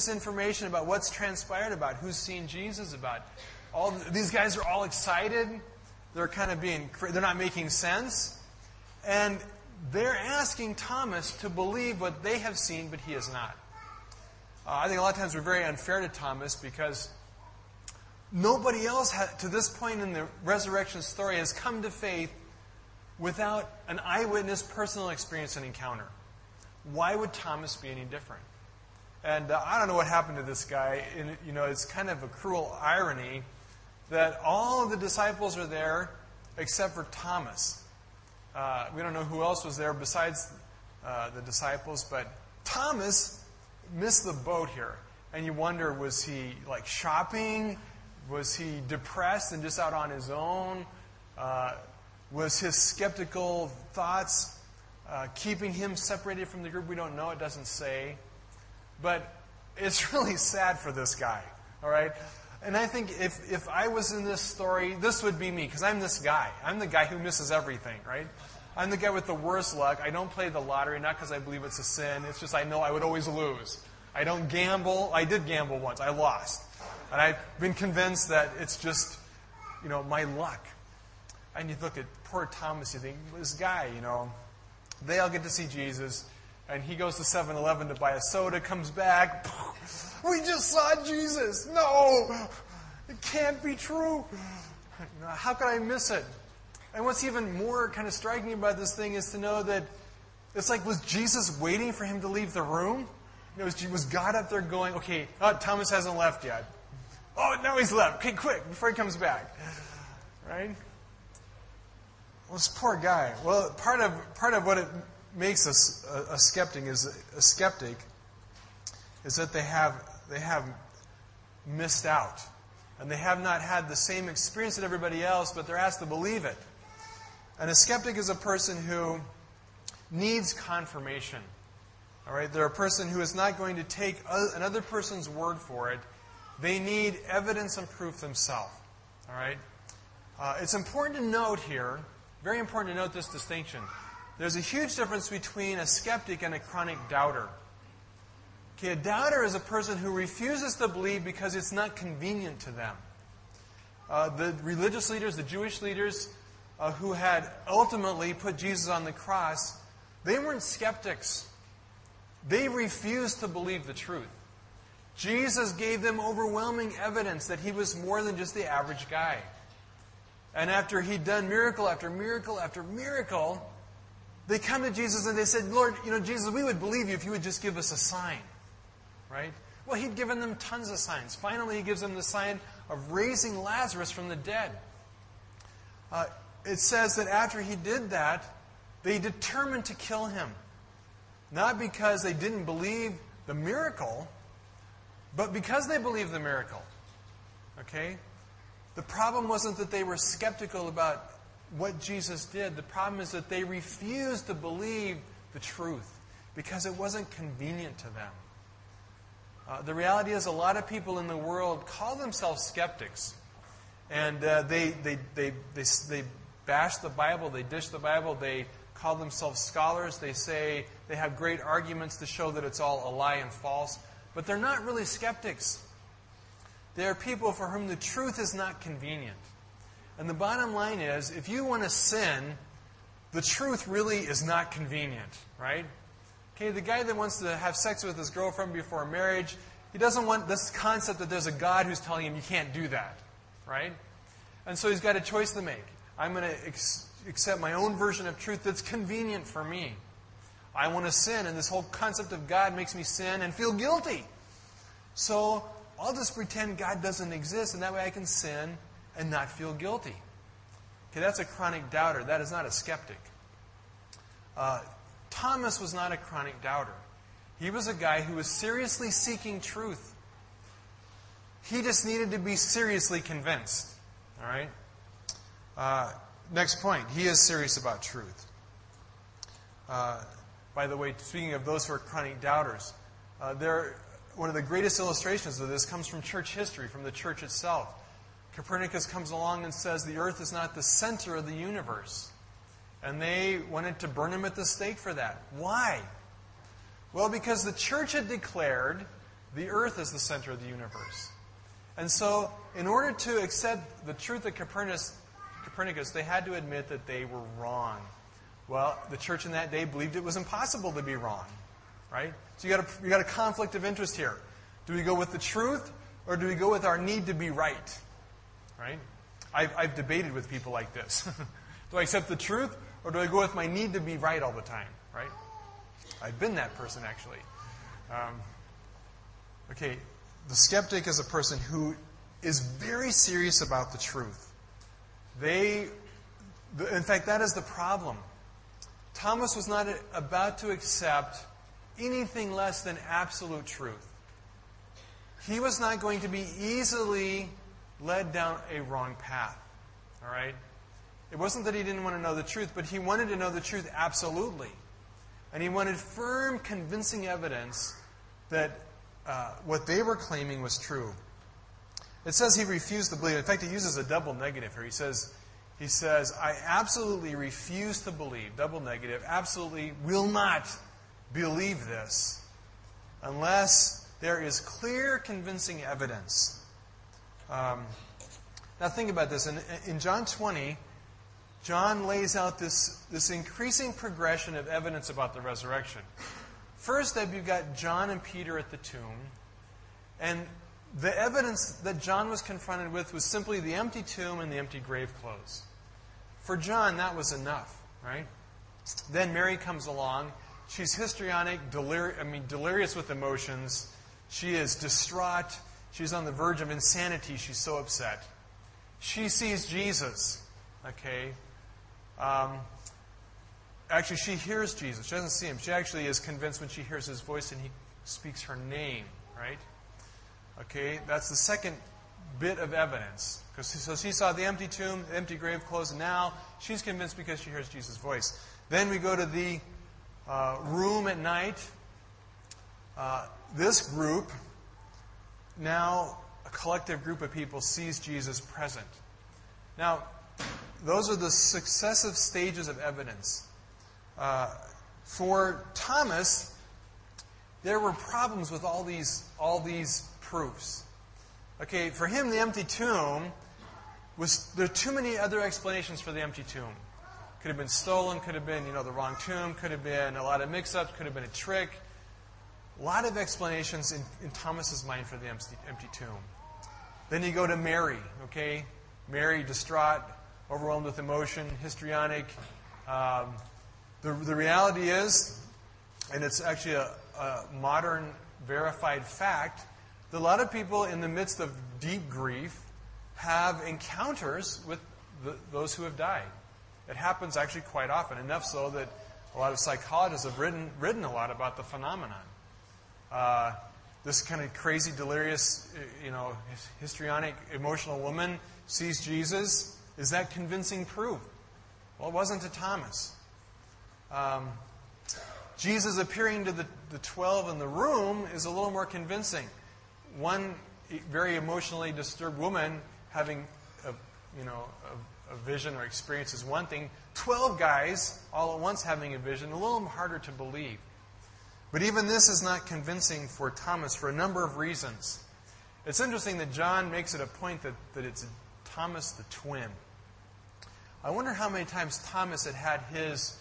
this information about what's transpired, about who's seen Jesus, about all these guys are all excited. They're kind of being, they're not making sense. And they're asking Thomas to believe what they have seen, but he has not. Uh, I think a lot of times we're very unfair to Thomas because nobody else to this point in the resurrection story has come to faith without an eyewitness personal experience and encounter. Why would Thomas be any different? And uh, I don't know what happened to this guy. And, you know, it's kind of a cruel irony that all of the disciples are there except for Thomas. Uh, we don't know who else was there besides uh, the disciples, but Thomas missed the boat here. And you wonder, was he like shopping? Was he depressed and just out on his own? Uh, was his skeptical thoughts uh, keeping him separated from the group? We don't know. It doesn't say. But it's really sad for this guy, all right? And I think if, if I was in this story, this would be me, because I'm this guy. I'm the guy who misses everything, right? I'm the guy with the worst luck. I don't play the lottery, not because I believe it's a sin. It's just I know I would always lose. I don't gamble. I did gamble once. I lost. And I've been convinced that it's just, you know, my luck. And you look at poor Thomas, you think, this guy, you know, they all get to see Jesus and he goes to 7 Eleven to buy a soda, comes back. We just saw Jesus. No, it can't be true. How could I miss it? And what's even more kind of striking about this thing is to know that it's like, was Jesus waiting for him to leave the room? You know, was, was God up there going, okay, oh, Thomas hasn't left yet. Oh, now he's left. Okay, quick, before he comes back. Right? Well, this poor guy. Well, part of, part of what it makes us a, a skeptic is a skeptic is that they have they have missed out and they have not had the same experience that everybody else, but they're asked to believe it. And a skeptic is a person who needs confirmation. All right, they're a person who is not going to take another person's word for it. They need evidence and proof themselves. All right, uh, it's important to note here, very important to note this distinction. There's a huge difference between a skeptic and a chronic doubter. Okay, a doubter is a person who refuses to believe because it's not convenient to them. Uh, the religious leaders, the Jewish leaders uh, who had ultimately put Jesus on the cross, they weren't skeptics. They refused to believe the truth. Jesus gave them overwhelming evidence that he was more than just the average guy. And after he'd done miracle after miracle after miracle, they come to Jesus and they said, Lord, you know, Jesus, we would believe you if you would just give us a sign. Right? Well, he'd given them tons of signs. Finally, he gives them the sign of raising Lazarus from the dead. Uh, it says that after he did that, they determined to kill him. Not because they didn't believe the miracle, but because they believed the miracle. Okay? The problem wasn't that they were skeptical about what Jesus did. The problem is that they refused to believe the truth because it wasn't convenient to them. Uh, the reality is, a lot of people in the world call themselves skeptics. And uh, they, they, they, they, they bash the Bible, they dish the Bible, they call themselves scholars, they say they have great arguments to show that it's all a lie and false. But they're not really skeptics. They are people for whom the truth is not convenient. And the bottom line is if you want to sin, the truth really is not convenient, right? Okay, the guy that wants to have sex with his girlfriend before marriage, he doesn't want this concept that there's a God who's telling him you can't do that, right? And so he's got a choice to make. I'm going to ex- accept my own version of truth that's convenient for me. I want to sin, and this whole concept of God makes me sin and feel guilty. So I'll just pretend God doesn't exist, and that way I can sin and not feel guilty. Okay, that's a chronic doubter. That is not a skeptic. Uh, Thomas was not a chronic doubter. He was a guy who was seriously seeking truth. He just needed to be seriously convinced. All right? Uh, next point. He is serious about truth. Uh, by the way, speaking of those who are chronic doubters, uh, one of the greatest illustrations of this comes from church history, from the church itself. Copernicus comes along and says the earth is not the center of the universe. And they wanted to burn him at the stake for that. Why? Well, because the church had declared the earth is the center of the universe. And so, in order to accept the truth of Copernicus, Copernicus, they had to admit that they were wrong. Well, the church in that day believed it was impossible to be wrong, right? So you got a, you got a conflict of interest here. Do we go with the truth, or do we go with our need to be right, right? I've, I've debated with people like this. do I accept the truth, or do I go with my need to be right all the time, right? I've been that person actually. Um, okay, the skeptic is a person who is very serious about the truth. They, in fact, that is the problem. Thomas was not about to accept anything less than absolute truth. He was not going to be easily led down a wrong path. All right? It wasn't that he didn't want to know the truth, but he wanted to know the truth absolutely. And he wanted firm, convincing evidence that uh, what they were claiming was true. It says he refused to believe. In fact, he uses a double negative here. He says, he says, I absolutely refuse to believe, double negative, absolutely will not believe this unless there is clear, convincing evidence. Um, now, think about this. In, in John 20, John lays out this, this increasing progression of evidence about the resurrection. First up, you've got John and Peter at the tomb. And the evidence that John was confronted with was simply the empty tomb and the empty grave clothes. For John, that was enough, right? Then Mary comes along. She's histrionic, delir- I mean, delirious with emotions. She is distraught. She's on the verge of insanity. She's so upset. She sees Jesus, okay? Um, actually, she hears Jesus. She doesn't see him. She actually is convinced when she hears his voice and he speaks her name, right? Okay, that's the second bit of evidence. So she saw the empty tomb, the empty grave closed, and now she's convinced because she hears Jesus' voice. Then we go to the uh, room at night. Uh, this group, now a collective group of people, sees Jesus present. Now, those are the successive stages of evidence. Uh, for Thomas, there were problems with all these, all these proofs. Okay, for him, the empty tomb was there are too many other explanations for the empty tomb. Could have been stolen, could have been, you know, the wrong tomb, could have been a lot of mix-ups, could have been a trick. A lot of explanations in, in Thomas's mind for the empty, empty tomb. Then you go to Mary, okay? Mary, distraught, overwhelmed with emotion, histrionic. Um, the, the reality is, and it's actually a, a modern verified fact, that a lot of people in the midst of deep grief have encounters with the, those who have died. It happens actually quite often, enough so that a lot of psychologists have written, written a lot about the phenomenon. Uh, this kind of crazy, delirious, you know, histrionic, emotional woman sees Jesus. Is that convincing proof? Well, it wasn't to Thomas. Um, Jesus appearing to the, the 12 in the room is a little more convincing. One very emotionally disturbed woman having a, you know, a, a vision or experience is one thing. 12 guys all at once having a vision, a little harder to believe. But even this is not convincing for Thomas for a number of reasons. It's interesting that John makes it a point that, that it's Thomas the twin. I wonder how many times Thomas had had his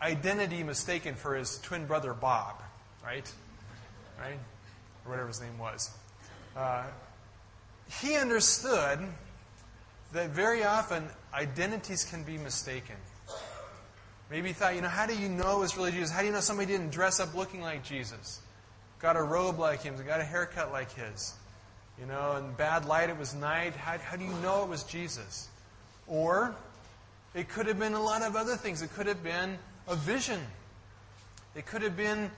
identity mistaken for his twin brother Bob, right? Right? Or whatever his name was. Uh, he understood that very often identities can be mistaken. Maybe he thought, you know, how do you know it's really Jesus? How do you know somebody didn't dress up looking like Jesus? Got a robe like him, got a haircut like his. You know, in bad light it was night. How, how do you know it was Jesus? Or it could have been a lot of other things. It could have been a vision. It could have been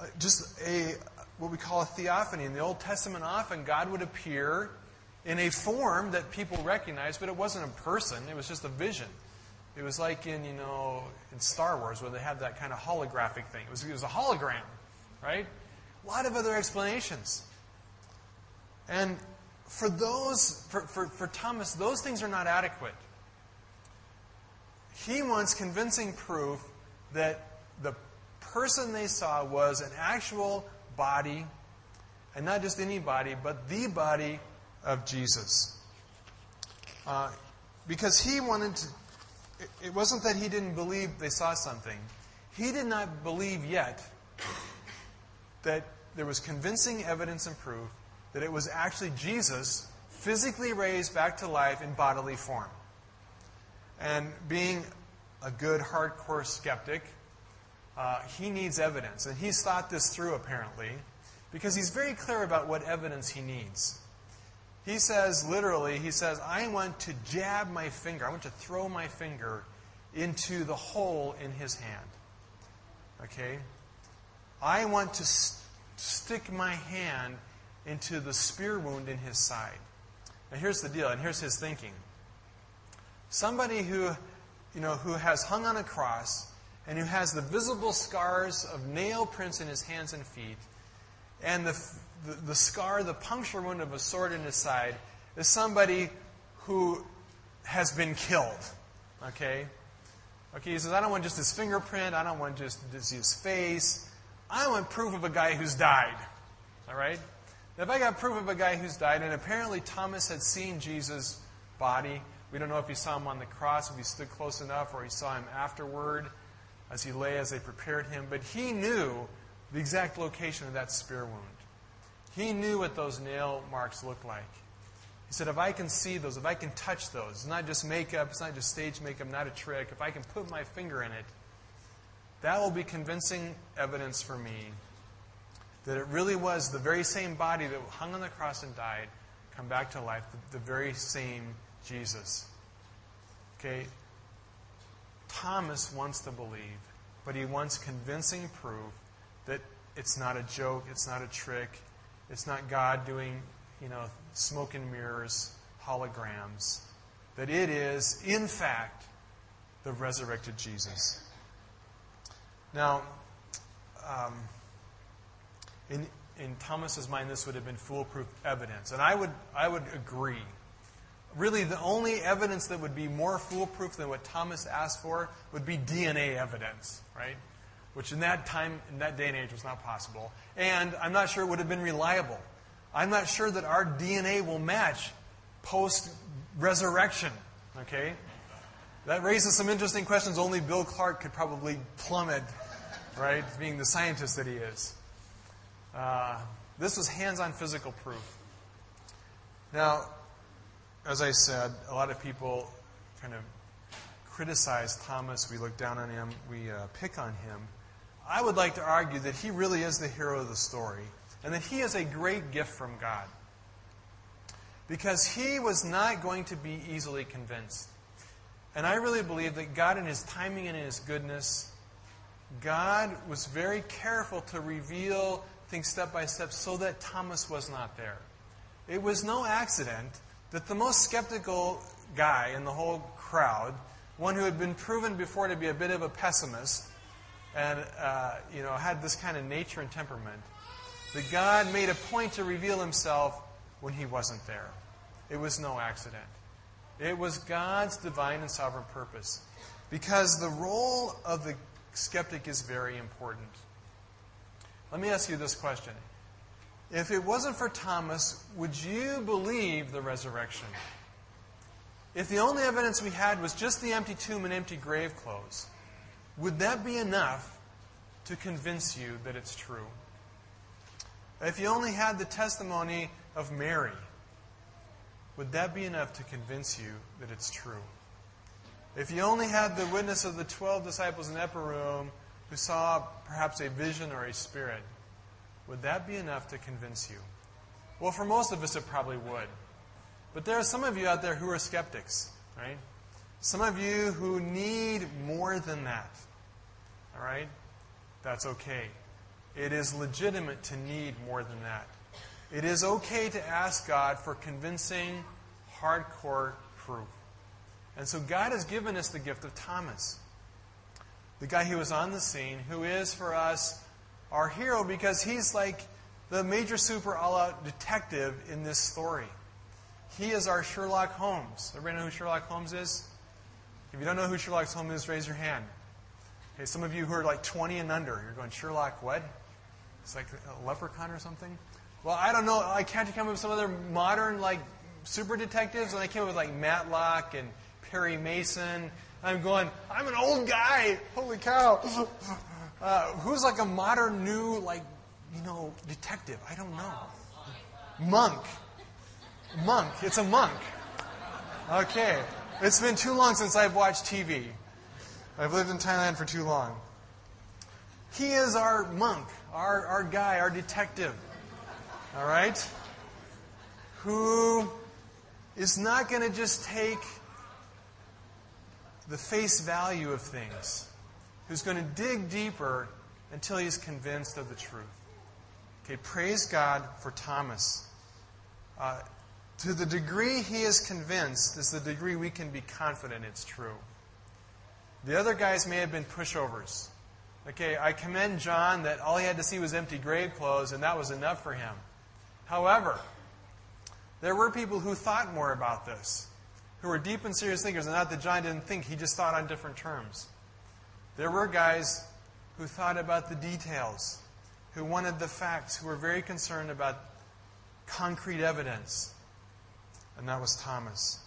uh, just a what we call a theophany. In the Old Testament, often God would appear in a form that people recognized, but it wasn't a person. It was just a vision. It was like in you know in Star Wars where they had that kind of holographic thing. It was, it was a hologram, right? A lot of other explanations. And for those, for, for, for Thomas, those things are not adequate he wants convincing proof that the person they saw was an actual body And not just any body, but the body of Jesus. Uh, because he wanted to, it, wasn't that he didn't believe they saw something. He did not believe yet that there was convincing evidence and proof that it was actually Jesus physically raised back to life in bodily form. And being a good, hardcore skeptic, uh, he needs evidence. And he's thought this through, apparently, because he's very clear about what evidence he needs. He says, literally, he says, I want to jab my finger, I want to throw my finger into the hole in his hand. Okay? I want to st- stick my hand into the spear wound in his side. Now here's the deal, and here's his thinking. Somebody who, you know, who has hung on a cross and who has the visible scars of nail prints in his hands and feet, and the, the, the scar, the puncture wound of a sword in his side, is somebody who has been killed. Okay? Okay, he says, I don't want just his fingerprint, I don't want just his face. I want proof of a guy who's died. All right? Now, if I got proof of a guy who's died, and apparently Thomas had seen Jesus' body, we don't know if he saw him on the cross, if he stood close enough, or he saw him afterward as he lay, as they prepared him, but he knew the exact location of that spear wound. He knew what those nail marks looked like. He said, if I can see those, if I can touch those, it's not just makeup, it's not just stage makeup, not a trick. If I can put my finger in it, that will be convincing evidence for me that it really was the very same body that hung on the cross and died, come back to life, the, the very same Jesus. Okay? Thomas wants to believe, but he wants convincing proof that it's not a joke, it's not a trick, it's not God doing, you know, smoke and mirrors, holograms, that it is, in fact, the resurrected Jesus. Now, um, in, in Thomas's mind, this would have been foolproof evidence. And I would, I would agree. Really, the only evidence that would be more foolproof than what Thomas asked for would be DNA evidence, right? Which in that time, in that day and age, was not possible. And I'm not sure it would have been reliable. I'm not sure that our DNA will match post resurrection, okay? That raises some interesting questions only Bill Clark could probably plummet, right? Being the scientist that he is. Uh, this was hands on physical proof. Now, as I said, a lot of people kind of criticize Thomas. We look down on him, we uh, pick on him. I would like to argue that he really is the hero of the story and that he is a great gift from God. Because he was not going to be easily convinced. And I really believe that God, in his timing and in his goodness, God was very careful to reveal things step by step so that Thomas was not there. It was no accident that the most skeptical guy in the whole crowd, one who had been proven before to be a bit of a pessimist, and uh, you know had this kind of nature and temperament, that God made a point to reveal Himself when He wasn't there. It was no accident. It was God's divine and sovereign purpose, because the role of the skeptic is very important. Let me ask you this question if it wasn't for Thomas, would you believe the resurrection? If the only evidence we had was just the empty tomb and empty grave clothes, would that be enough to convince you that it's true? If you only had the testimony of Mary, would that be enough to convince you that it's true? If you only had the witness of the 12 disciples in the upper room who saw perhaps a vision or a spirit, would that be enough to convince you? Well, for most of us, it probably would. But there are some of you out there who are skeptics, right? Some of you who need more than that. All right? That's okay. It is legitimate to need more than that. It is okay to ask God for convincing, hardcore proof. And so God has given us the gift of Thomas, the guy who was on the scene, who is for us our hero because he's like the major super all out detective in this story. He is our Sherlock Holmes. Everybody know who Sherlock Holmes is? If you don't know who Sherlock Holmes is, raise your hand. Okay, some of you who are like 20 and under, you're going, Sherlock what? It's like a leprechaun or something? Well, I don't know. I can't come up with some other modern, like, super detectives? And I came up with, like, Matlock and Perry Mason. I'm going, I'm an old guy. Holy cow. Uh, who's like a modern, new, like, you know, detective? I don't know. Monk. Monk. It's a monk. Okay. It's been too long since I've watched TV. I've lived in Thailand for too long. He is our monk, our, our guy, our detective. All right? Who is not going to just take the face value of things, who's going to dig deeper until he's convinced of the truth. Okay, praise God for Thomas. Uh, to the degree he is convinced is the degree we can be confident it's true. The other guys may have been pushovers. Okay, I commend John that all he had to see was empty grave clothes, and that was enough for him. However, there were people who thought more about this, who were deep and serious thinkers, and not that John didn't think, he just thought on different terms. There were guys who thought about the details, who wanted the facts, who were very concerned about concrete evidence. And that was Thomas.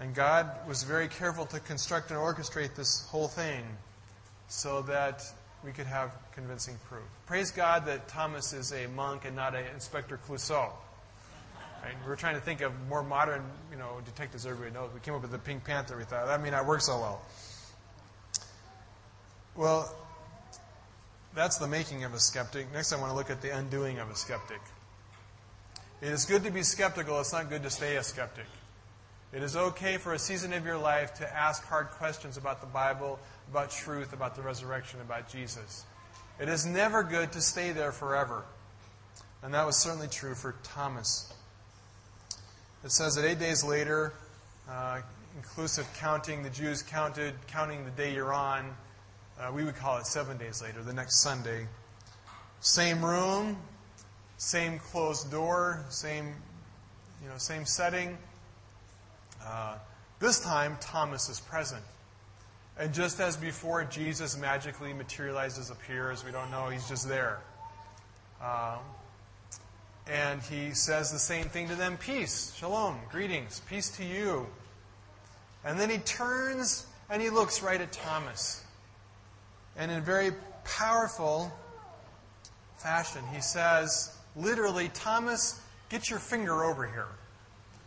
And God was very careful to construct and orchestrate this whole thing so that we could have convincing proof. Praise God that Thomas is a monk and not an Inspector Clouseau. Right? We were trying to think of more modern, you know, detectives everybody knows. We came up with the Pink Panther. We thought that may not work so well. Well, that's the making of a skeptic. Next, I want to look at the undoing of a skeptic. It is good to be skeptical. It's not good to stay a skeptic. It is okay for a season of your life to ask hard questions about the Bible, about truth, about the resurrection, about Jesus. It is never good to stay there forever. And that was certainly true for Thomas. It says that eight days later, uh, inclusive counting, the Jews counted, counting the day you're on. Uh, we would call it seven days later, the next Sunday. Same room, same closed door, same, you know, same setting. Uh, this time, Thomas is present. And just as before, Jesus magically materializes, appears. We don't know, he's just there. Um, and he says the same thing to them peace, shalom, greetings, peace to you. And then he turns and he looks right at Thomas. And in very powerful fashion, he says, literally, Thomas, get your finger over here.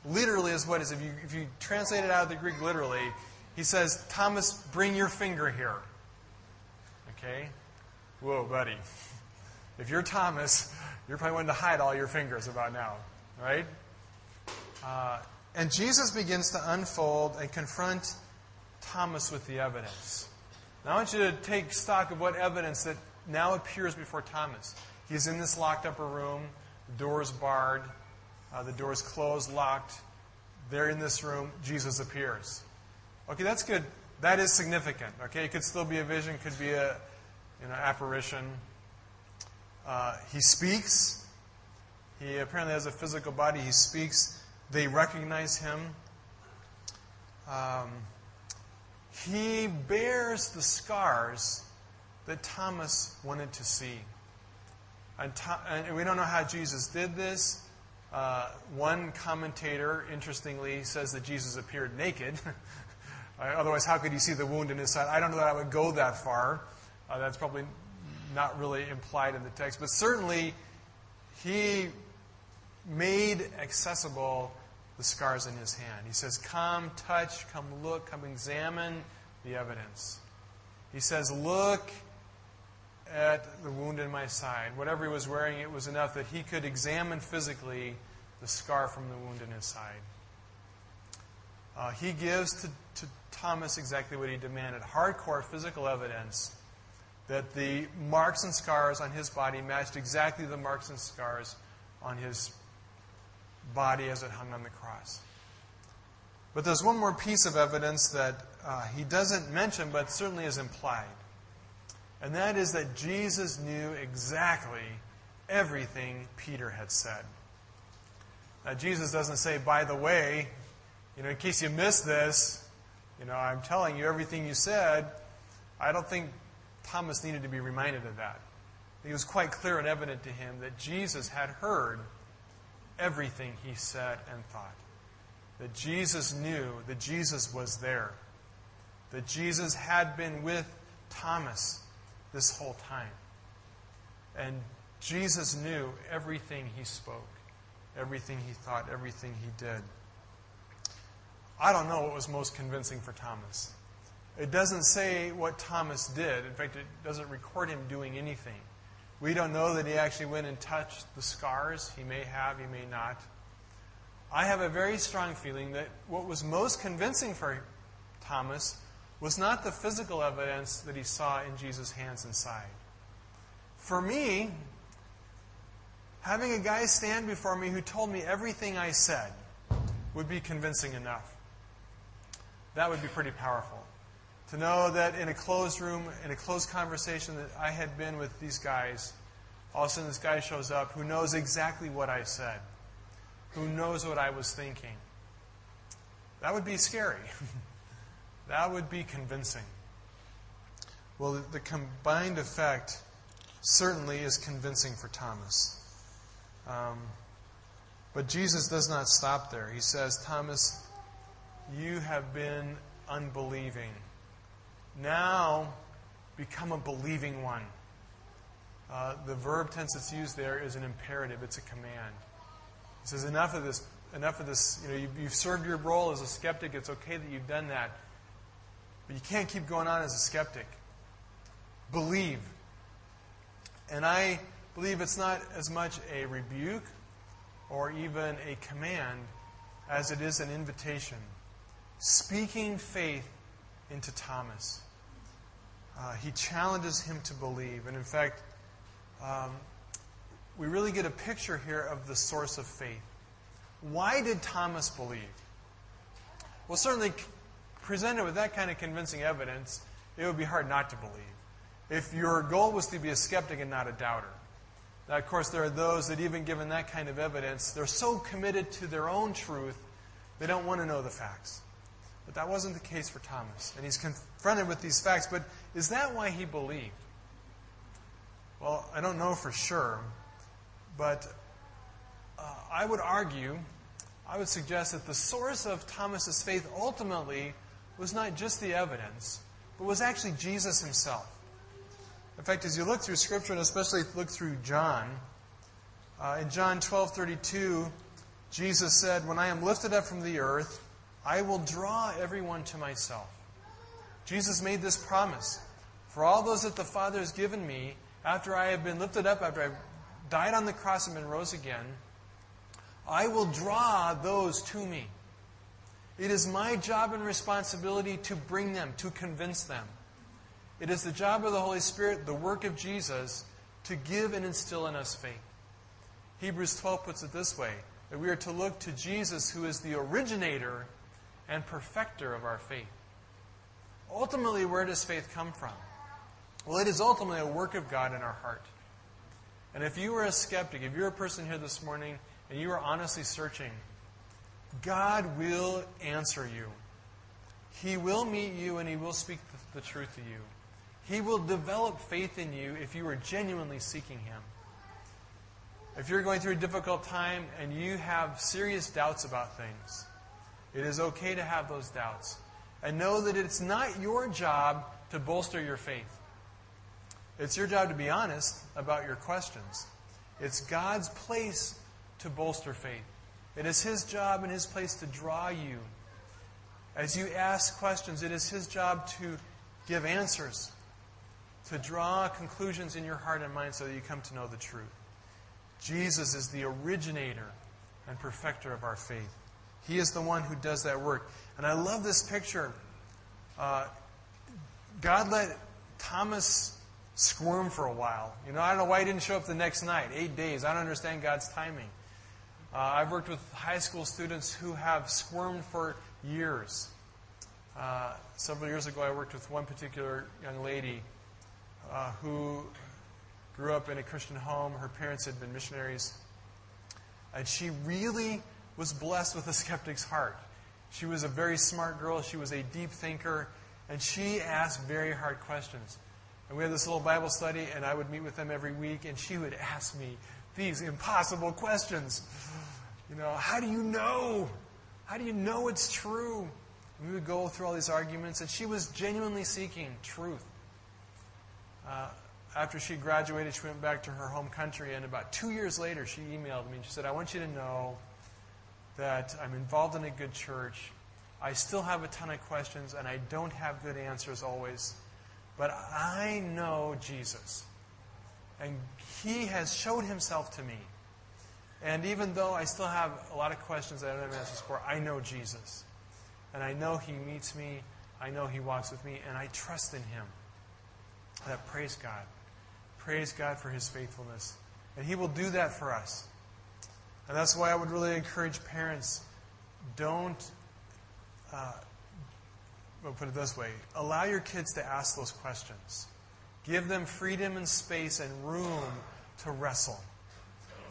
Literally is what is. If you, if you translate it out of the Greek literally, he says, Thomas, bring your finger here. Okay? Whoa, buddy. If you're Thomas, you're probably wanting to hide all your fingers about now, right? Uh, and Jesus begins to unfold and confront Thomas with the evidence. Now I want you to take stock of what evidence that now appears before Thomas. He's in this locked upper room, the door is barred, uh, the door is closed, locked. They're in this room, Jesus appears. Okay, that's good. That is significant. Okay, it could still be a vision, could be a you know, apparition. Uh, he speaks. He apparently has a physical body. He speaks. They recognize him. Um, he bears the scars that Thomas wanted to see. And, we don't know how Jesus did this. Uh, one commentator, interestingly, says that Jesus appeared naked. Otherwise, how could he see the wound in his side? I don't know that I would go that far. Uh, that's probably not really implied in the text. But certainly, he made accessible the scars in his hand. He says, Come, touch, come look, come examine the evidence. He says, Look at the wound in my side. Whatever he was wearing, it was enough that he could examine physically the scar from the wound in his side. Uh, he gives to, to Thomas exactly what he demanded hardcore physical evidence that the marks and scars on his body matched exactly the marks and scars on his body as it hung on the cross. But there's one more piece of evidence that uh, he doesn't mention, but certainly is implied. And that is that Jesus knew exactly everything Peter had said. Now, Jesus doesn't say, by the way, you know, in case you missed this, you know, I'm telling you everything you said. I don't think Thomas needed to be reminded of that. It was quite clear and evident to him that Jesus had heard everything he said and thought. That Jesus knew that Jesus was there. That Jesus had been with Thomas this whole time. And Jesus knew everything he spoke, everything he thought, everything he did. I don't know what was most convincing for Thomas. It doesn't say what Thomas did. In fact, it doesn't record him doing anything. We don't know that he actually went and touched the scars. He may have, he may not. I have a very strong feeling that what was most convincing for Thomas was not the physical evidence that he saw in Jesus' hands and side. For me, having a guy stand before me who told me everything I said would be convincing enough. That would be pretty powerful. To know that in a closed room, in a closed conversation that I had been with these guys, all of a sudden this guy shows up who knows exactly what I said, who knows what I was thinking. That would be scary. that would be convincing. Well, the, combined effect certainly is convincing for Thomas. Um, but Jesus does not stop there. He says, Thomas, you have been unbelieving. Now become a believing one. Uh, the verb tense that's used there is an imperative, it's a command. He says, Enough of this, enough of this. You know, you've, you've served your role as a skeptic. It's okay that you've done that. But you can't keep going on as a skeptic. Believe. And I believe it's not as much a rebuke or even a command as it is an invitation. Speaking faith into Thomas. Uh, he challenges him to believe. And in fact, um, we really get a picture here of the source of faith. Why did Thomas believe? Well, certainly, presented with that kind of convincing evidence, it would be hard not to believe. If your goal was to be a skeptic and not a doubter. Now, of course, there are those that, even given that kind of evidence, they're so committed to their own truth, they don't want to know the facts. But that wasn't the case for Thomas. And he's confronted with these facts. But is that why he believed? Well, I don't know for sure. But uh, I would argue, I would suggest that the source of Thomas's faith ultimately was not just the evidence, but was actually Jesus himself. In fact, as you look through Scripture, and especially look through John, uh, in John 12:32, Jesus said, "When I am lifted up from the earth, I will draw everyone to myself. Jesus made this promise. For all those that the Father has given me, after I have been lifted up, after I've died on the cross and been rose again, I will draw those to me. It is my job and responsibility to bring them, to convince them. It is the job of the Holy Spirit, the work of Jesus, to give and instill in us faith. Hebrews 12 puts it this way that we are to look to Jesus, who is the originator and perfecter of our faith. Ultimately, where does faith come from? Well, it is ultimately a work of God in our heart. And if you are a skeptic, if you're a person here this morning and you are honestly searching, God will answer you. He will meet you and He will speak the truth to you. He will develop faith in you if you are genuinely seeking Him. If you're going through a difficult time and you have serious doubts about things, it is okay to have those doubts. And know that it's not your job to bolster your faith. It's your job to be honest about your questions. It's God's place to bolster faith. It is His job and His place to draw you. As you ask questions, it is His job to give answers, to draw conclusions in your heart and mind so that you come to know the truth. Jesus is the originator and perfecter of our faith. He is the one who does that work. And I love this picture. Uh, God let Thomas squirm for a while. You know, I don't know why he didn't show up the next night. Eight days. I don't understand God's timing. Uh, I've worked with high school students who have squirmed for years. Uh, several years ago, I worked with one particular young lady uh, who grew up in a Christian home. Her parents had been missionaries. And she really was blessed with a skeptic's heart. She was a very smart girl, she was a deep thinker, and she asked very hard questions. And we had this little Bible study, and I would meet with them every week, and she would ask me these impossible questions. You know, how do you know? How do you know it's true? And we would go through all these arguments, and she was genuinely seeking truth. Uh, after she graduated, she went back to her home country, and about two years later, she emailed me and she said, I want you to know that I'm involved in a good church. I still have a ton of questions, and I don't have good answers always. But I know Jesus. And He has showed Himself to me. And even though I still have a lot of questions that I don't have answers for, I know Jesus. And I know He meets me. I know He walks with me. And I trust in Him. That praise God. Praise God for His faithfulness. And He will do that for us. And that's why I would really encourage parents don't, uh, we'll put it this way, allow your kids to ask those questions. Give them freedom and space and room to wrestle.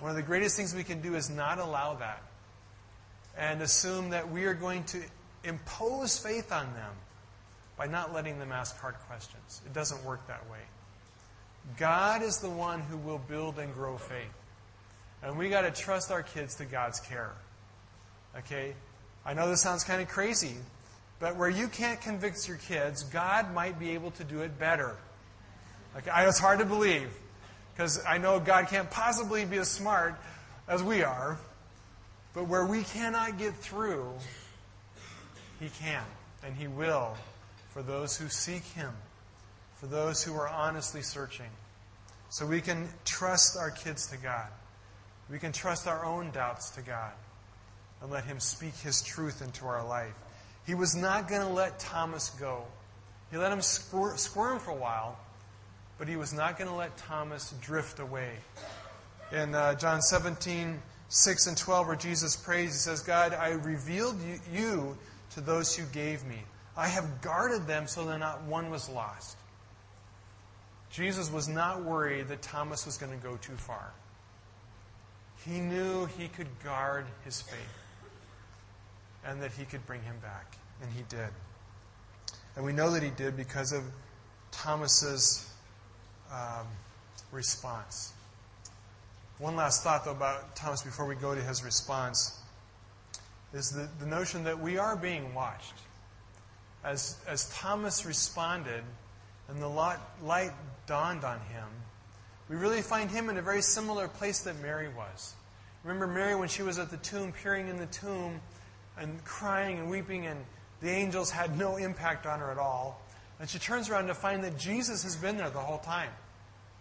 One of the greatest things we can do is not allow that and assume that we are going to impose faith on them by not letting them ask hard questions. It doesn't work that way. God is the one who will build and grow faith. And we got to trust our kids to God's care. Okay? I know this sounds kind of crazy, but where you can't convict your kids, God might be able to do it better. Okay? It's hard to believe because I know God can't possibly be as smart as we are. But where we cannot get through, He can, and He will for those who seek Him, for those who are honestly searching. So we can trust our kids to God. We can trust our own doubts to God and let Him speak His truth into our life. He was not going to let Thomas go. He let him squirm for a while, but he was not going to let Thomas drift away. In uh, John 17, 6 and 12, where Jesus prays, he says, God, I revealed you to those you gave me. I have guarded them so that not one was lost. Jesus was not worried that Thomas was going to go too far. He knew he could guard his faith and that he could bring him back. And he did. And we know that he did because of Thomas's um, response. One last thought, though, about Thomas before we go to his response is the, the notion that we are being watched. As, as Thomas responded and the light, light dawned on him, we really find him in a very similar place that Mary was. Remember Mary when she was at the tomb, peering in the tomb and crying and weeping, and the angels had no impact on her at all. And she turns around to find that Jesus has been there the whole time,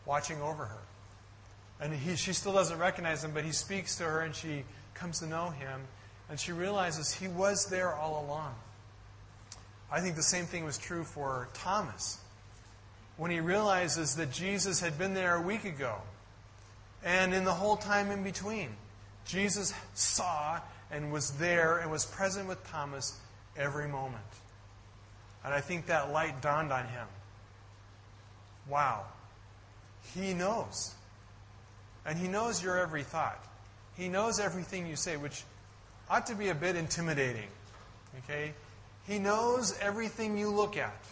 watching over her. And he, she still doesn't recognize him, but he speaks to her and she comes to know him. And she realizes he was there all along. I think the same thing was true for Thomas when he realizes that Jesus had been there a week ago and in the whole time in between. Jesus saw and was there and was present with Thomas every moment. And I think that light dawned on him. Wow. He knows. And he knows your every thought. He knows everything you say, which ought to be a bit intimidating. Okay? He knows everything you look at.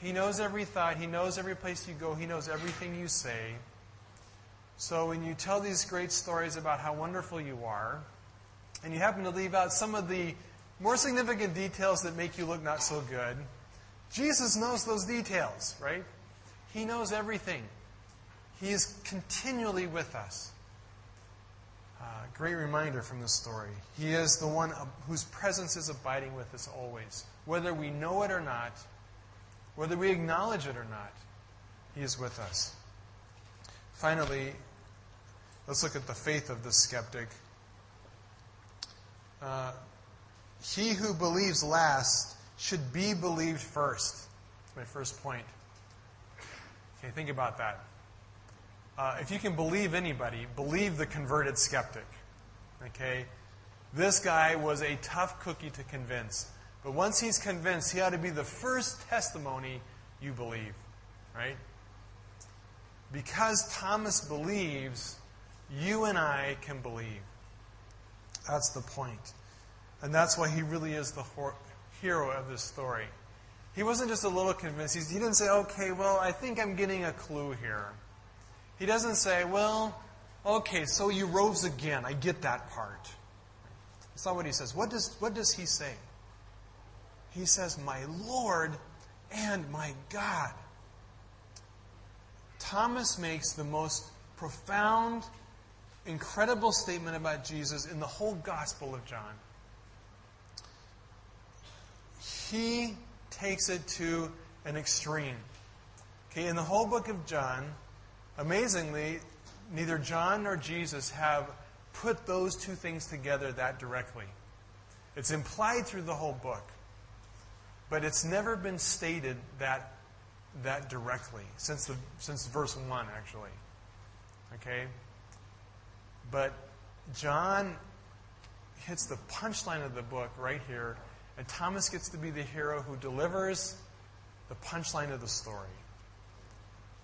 He knows every thought. He knows every place you go. He knows everything you say. So when you tell these great stories about how wonderful you are, and you happen to leave out some of the more significant details that make you look not so good, Jesus knows those details, right? He knows everything. He is continually with us. Uh, great reminder from this story. He is the one whose presence is abiding with us always. Whether we know it or not, whether we acknowledge it or not, He is with us. Finally, let's look at the faith of the skeptic. Uh, he who believes last should be believed first. That's my first point. Okay, think about that. Uh, if you can believe anybody, believe the converted skeptic. Okay? This guy was a tough cookie to convince. But once he's convinced, he ought to be the first testimony you believe, right? Because Thomas believes, you and I can believe. That's the point. And that's why he really is the hero of this story. He wasn't just a little convinced. He didn't say, okay, well, I think I'm getting a clue here. He doesn't say, well, okay, so you rose again. I get that part. That's not what he says. What does, what does he say? He says, My Lord and my God. Thomas makes the most profound, incredible statement about Jesus in the whole Gospel of John. He takes it to an extreme. Okay, in the whole book of John, amazingly, neither John nor Jesus have put those two things together that directly. It's implied through the whole book, but it's never been stated that that directly since the since verse one actually. Okay, but John hits the punchline of the book right here, and Thomas gets to be the hero who delivers the punchline of the story.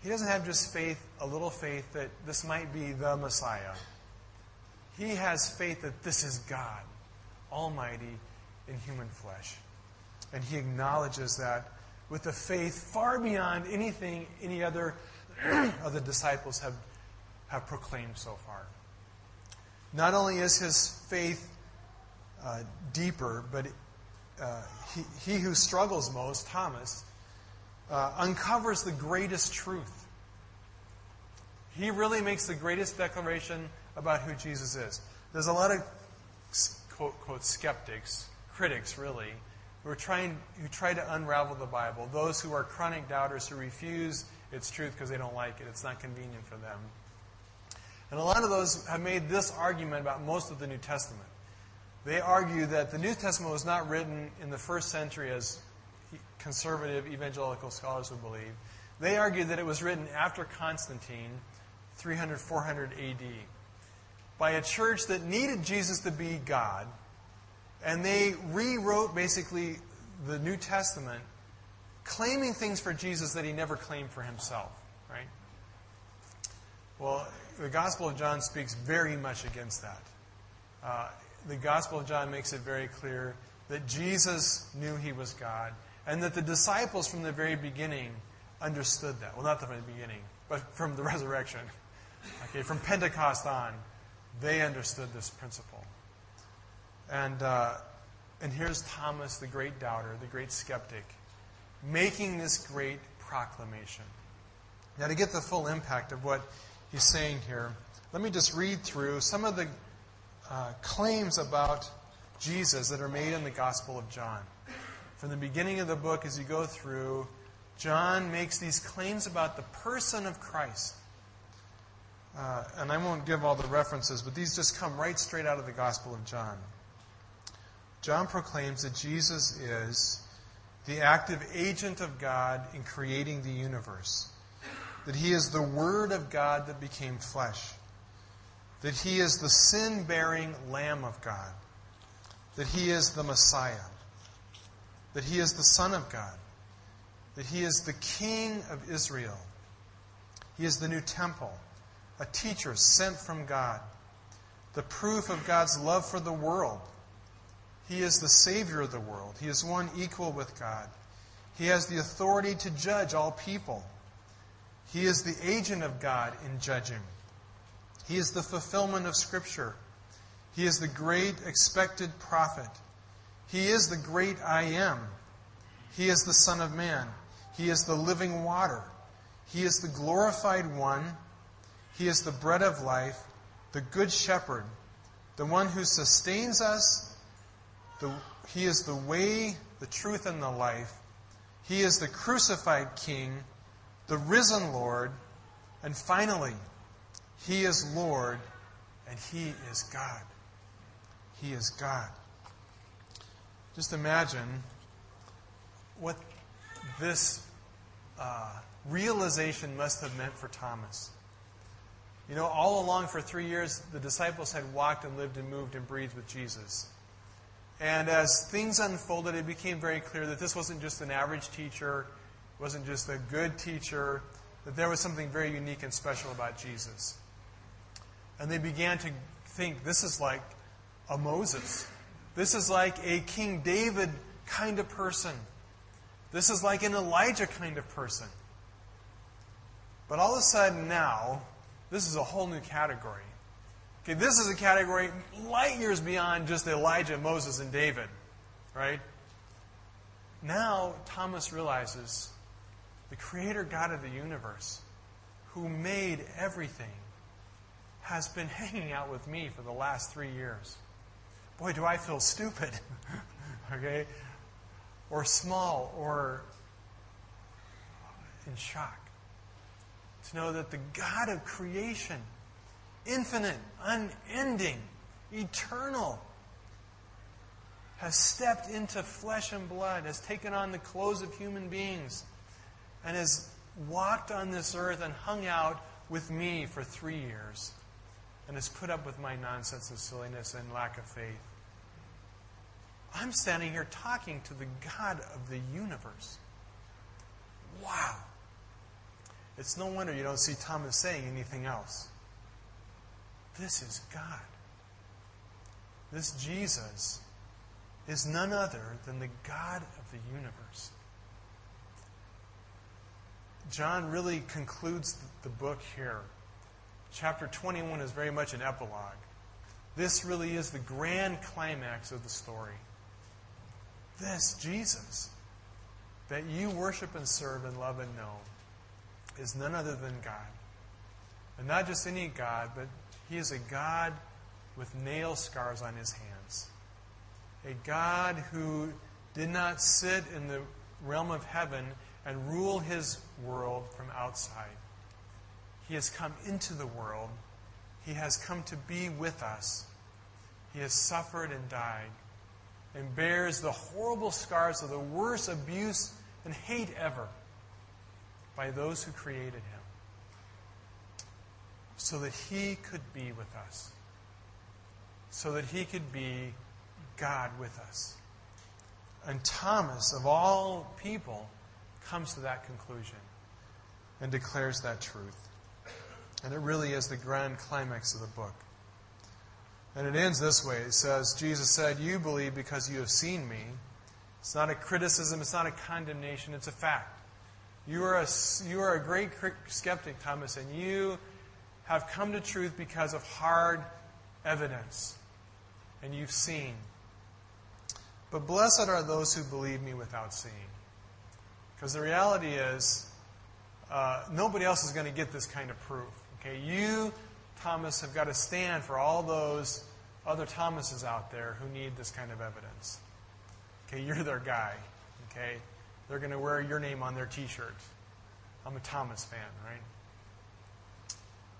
He doesn't have just faith, a little faith that this might be the Messiah. He has faith that this is God, Almighty in human flesh. And he acknowledges that with a faith far beyond anything any other of the disciples have, have proclaimed so far. Not only is his faith uh, deeper, but uh, he, he who struggles most, Thomas, uh, uncovers the greatest truth. He really makes the greatest declaration about who Jesus is. There's a lot of quote, quote skeptics, critics really, who are trying who try to unravel the Bible. Those who are chronic doubters who refuse its truth because they don't like it. It's not convenient for them. And a lot of those have made this argument about most of the New Testament. They argue that the New Testament was not written in the first century as conservative evangelical scholars would believe. They argue that it was written after Constantine, 300 400 AD, by a church that needed Jesus to be God, and they rewrote basically the New Testament, claiming things for Jesus that he never claimed for himself, right? Well, the Gospel of John speaks very much against that. Uh, the Gospel of John makes it very clear that Jesus knew he was God and that the disciples from the very beginning understood that. Well, not from the beginning, but from the resurrection. Okay, from Pentecost on, they understood this principle. And, uh, and here's Thomas, the great doubter, the great skeptic, making this great proclamation. Now, to get the full impact of what he's saying here, let me just read through some of the uh, claims about Jesus that are made in the Gospel of John from the beginning of the book, as you go through, John makes these claims about the person of Christ. Uh, and I won't give all the references, but these just come right straight out of the Gospel of John. John proclaims that Jesus is the active agent of God in creating the universe, that he is the Word of God that became flesh, that he is the sin bearing Lamb of God, that he is the Messiah that he is the Son of God, that he is the King of Israel. He is the new temple, a teacher sent from God, the proof of God's love for the world. He is the Savior of the world. He is one equal with God. He has the authority to judge all people. He is the agent of God in judging. He is the fulfillment of Scripture. He is the great expected prophet. He is the great I am. He is the Son of Man. He is the living water. He is the glorified one. He is the bread of life, the good shepherd, the one who sustains us. The, he is the way, the truth, and the life. He is the crucified King, the risen Lord. And finally, He is Lord and He is God. He is God. Just imagine what this uh, realization must have meant for Thomas. You know, all along for three years, the disciples had walked and lived and moved and breathed with Jesus. And as things unfolded, it became very clear that this wasn't just an average teacher, wasn't just a good teacher, that there was something very unique and special about Jesus. And they began to think this is like a Moses. This is like a King David kind of person. This is like an Elijah kind of person. But all of a sudden now, this is a whole new category. Okay, this is a category light years beyond just Elijah, Moses, and David, right? Now, Thomas realizes the creator God of the universe, who made everything, has been hanging out with me for the last three years. Boy, do I feel stupid, okay? Or small, or in shock. To know that the God of creation, infinite, unending, eternal, has stepped into flesh and blood, has taken on the clothes of human beings, and has walked on this earth and hung out with me for three years, and has put up with my nonsense and silliness and lack of faith. I'm standing here talking to the God of the universe. Wow. It's no wonder you don't see Thomas saying anything else. This is God. This Jesus is none other than the God of the universe. John really concludes the book here. Chapter 21 is very much an epilogue. This really is the grand climax of the story. This Jesus that you worship and serve and love and know is none other than God. And not just any God, but He is a God with nail scars on His hands. A God who did not sit in the realm of heaven and rule His world from outside. He has come into the world. He has come to be with us. He has suffered and died and bears the horrible scars of the worst abuse and hate ever by those who created him so that he could be with us, so that he could be God with us. And Thomas, of all people, comes to that conclusion and declares that truth. And it really is the grand climax of the book. And it ends this way. It says, Jesus said, You believe because you have seen me. It's not a criticism, it's not a condemnation, it's a fact. You are a, you are a great skeptic, Thomas, and you have come to truth because of hard evidence. And you've seen. But blessed are those who believe me without seeing. Because the reality is, uh, nobody else is going to get this kind of proof. Okay, you, Thomas, have got to stand for all those other Thomases out there who need this kind of evidence. Okay, you're their guy. Okay, they're going to wear your name on their t shirt. I'm a Thomas fan, right?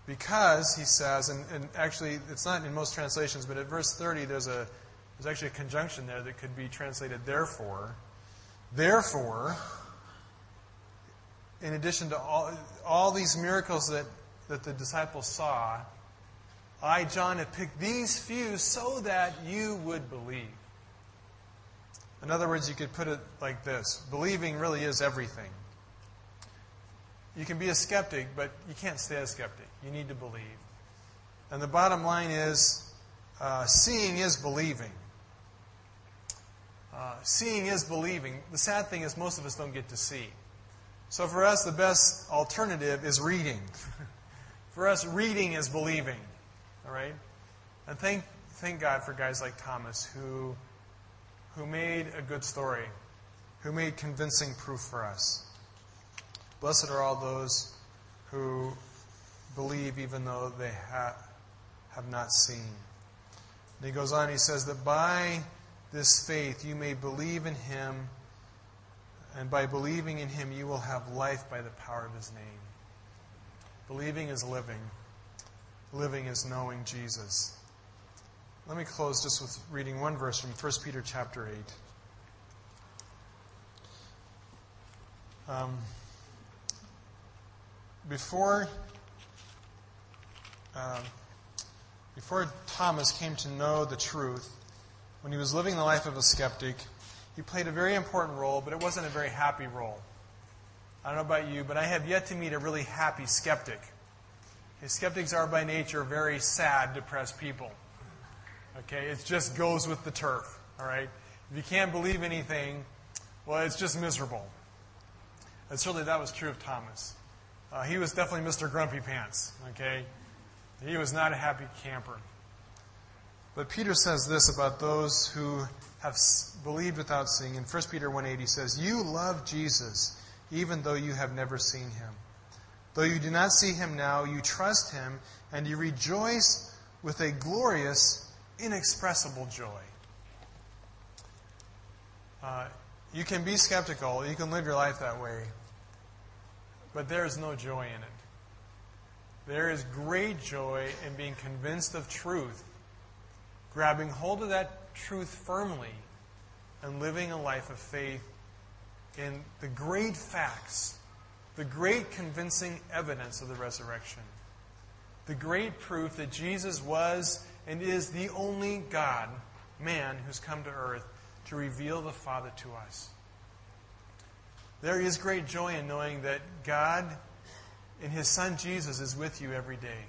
Because, he says, and, and, actually, it's not in most translations, but at verse 30, there's, a, there's actually a conjunction there that could be translated therefore. Therefore, in addition to all, all these miracles that, that the disciples saw, I, John, have picked these few so that you would believe. In other words, you could put it like this believing really is everything. You can be a skeptic, but you can't stay a skeptic. You need to believe. And the bottom line is uh, seeing is believing. Uh, seeing is believing. The sad thing is, most of us don't get to see. So for us, the best alternative is reading. for us, reading is believing. All right? And thank, thank God for guys like Thomas who who made a good story, who made convincing proof for us. Blessed are all those who believe even though they ha- have not seen. And he goes on, he says that by this faith you may believe in him, and by believing in him you will have life by the power of his name. Believing is living, living is knowing Jesus. Let me close just with reading one verse from 1 Peter chapter 8. Um, before, um, before Thomas came to know the truth, when he was living the life of a skeptic, he played a very important role, but it wasn't a very happy role. I don't know about you, but I have yet to meet a really happy skeptic. Okay, skeptics are by nature very sad, depressed people. Okay, it just goes with the turf. All right? If you can't believe anything, well, it's just miserable. And certainly that was true of Thomas. Uh, he was definitely Mr. Grumpy Pants. Okay? He was not a happy camper. But Peter says this about those who have believed without seeing. In 1 Peter 1.8 he says, You love Jesus, even though you have never seen him. Though you do not see him now, you trust him, and you rejoice with a glorious, inexpressible joy. Uh, you can be skeptical, you can live your life that way, but there is no joy in it. There is great joy in being convinced of truth, grabbing hold of that truth firmly, and living a life of faith in the great facts, the great convincing evidence of the resurrection, the great proof that Jesus was and is the only God, man, who's come to earth to reveal the Father to us. There is great joy in knowing that God and His Son Jesus is with you every day.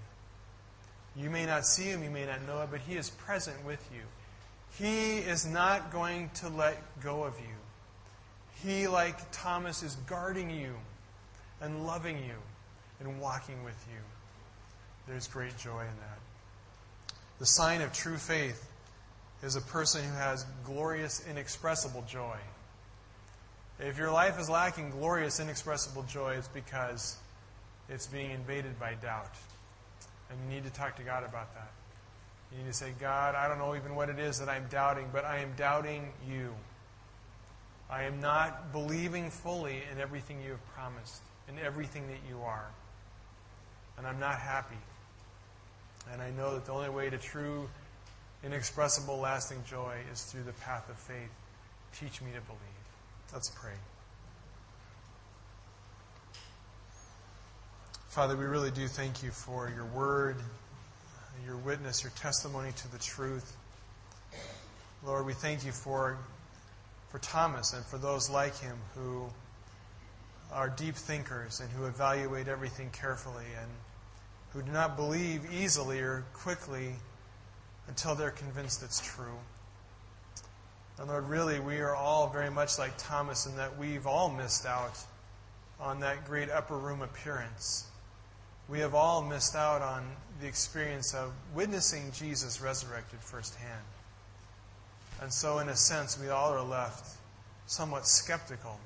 You may not see Him, you may not know it, but He is present with you. He is not going to let go of you. He, like Thomas, is guarding you and loving you and walking with you. There's great joy in that. The sign of true faith is a person who has glorious, inexpressible joy. If your life is lacking glorious, inexpressible joy, it's because it's being invaded by doubt. And you need to talk to God about that. You need to say, God, I don't know even what it is that I'm doubting, but I am doubting you. I am not believing fully in everything you have promised, in everything that you are. And I'm not happy. And I know that the only way to true, inexpressible, lasting joy is through the path of faith. Teach me to believe. Let's pray. Father, we really do thank you for your word, your witness, your testimony to the truth. Lord, we thank you for, for Thomas and for those like him who are deep thinkers and who evaluate everything carefully and who do not believe easily or quickly until they're convinced it's true. And Lord, really, we are all very much like Thomas in that we've all missed out on that great upper room appearance. We have all missed out on the experience of witnessing Jesus resurrected firsthand. And so, in a sense, we all are left somewhat skeptical.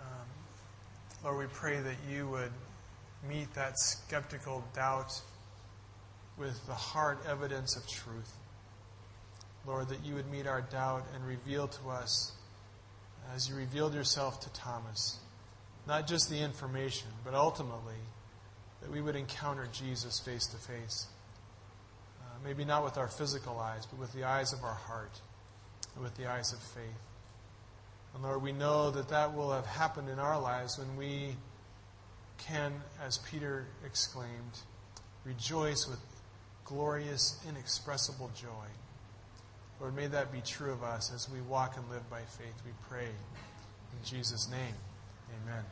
Um, Lord, we pray that you would meet that skeptical doubt with the hard evidence of truth. Lord, that you would meet our doubt and reveal to us, as you revealed yourself to Thomas, not just the information, but ultimately that we would encounter Jesus face to face. Maybe not with our physical eyes, but with the eyes of our heart and with the eyes of faith. And Lord, we know that that will have happened in our lives when we can, as Peter exclaimed, rejoice with glorious, inexpressible joy. Lord, may that be true of us as we walk and live by faith. We pray in Jesus' name. Amen.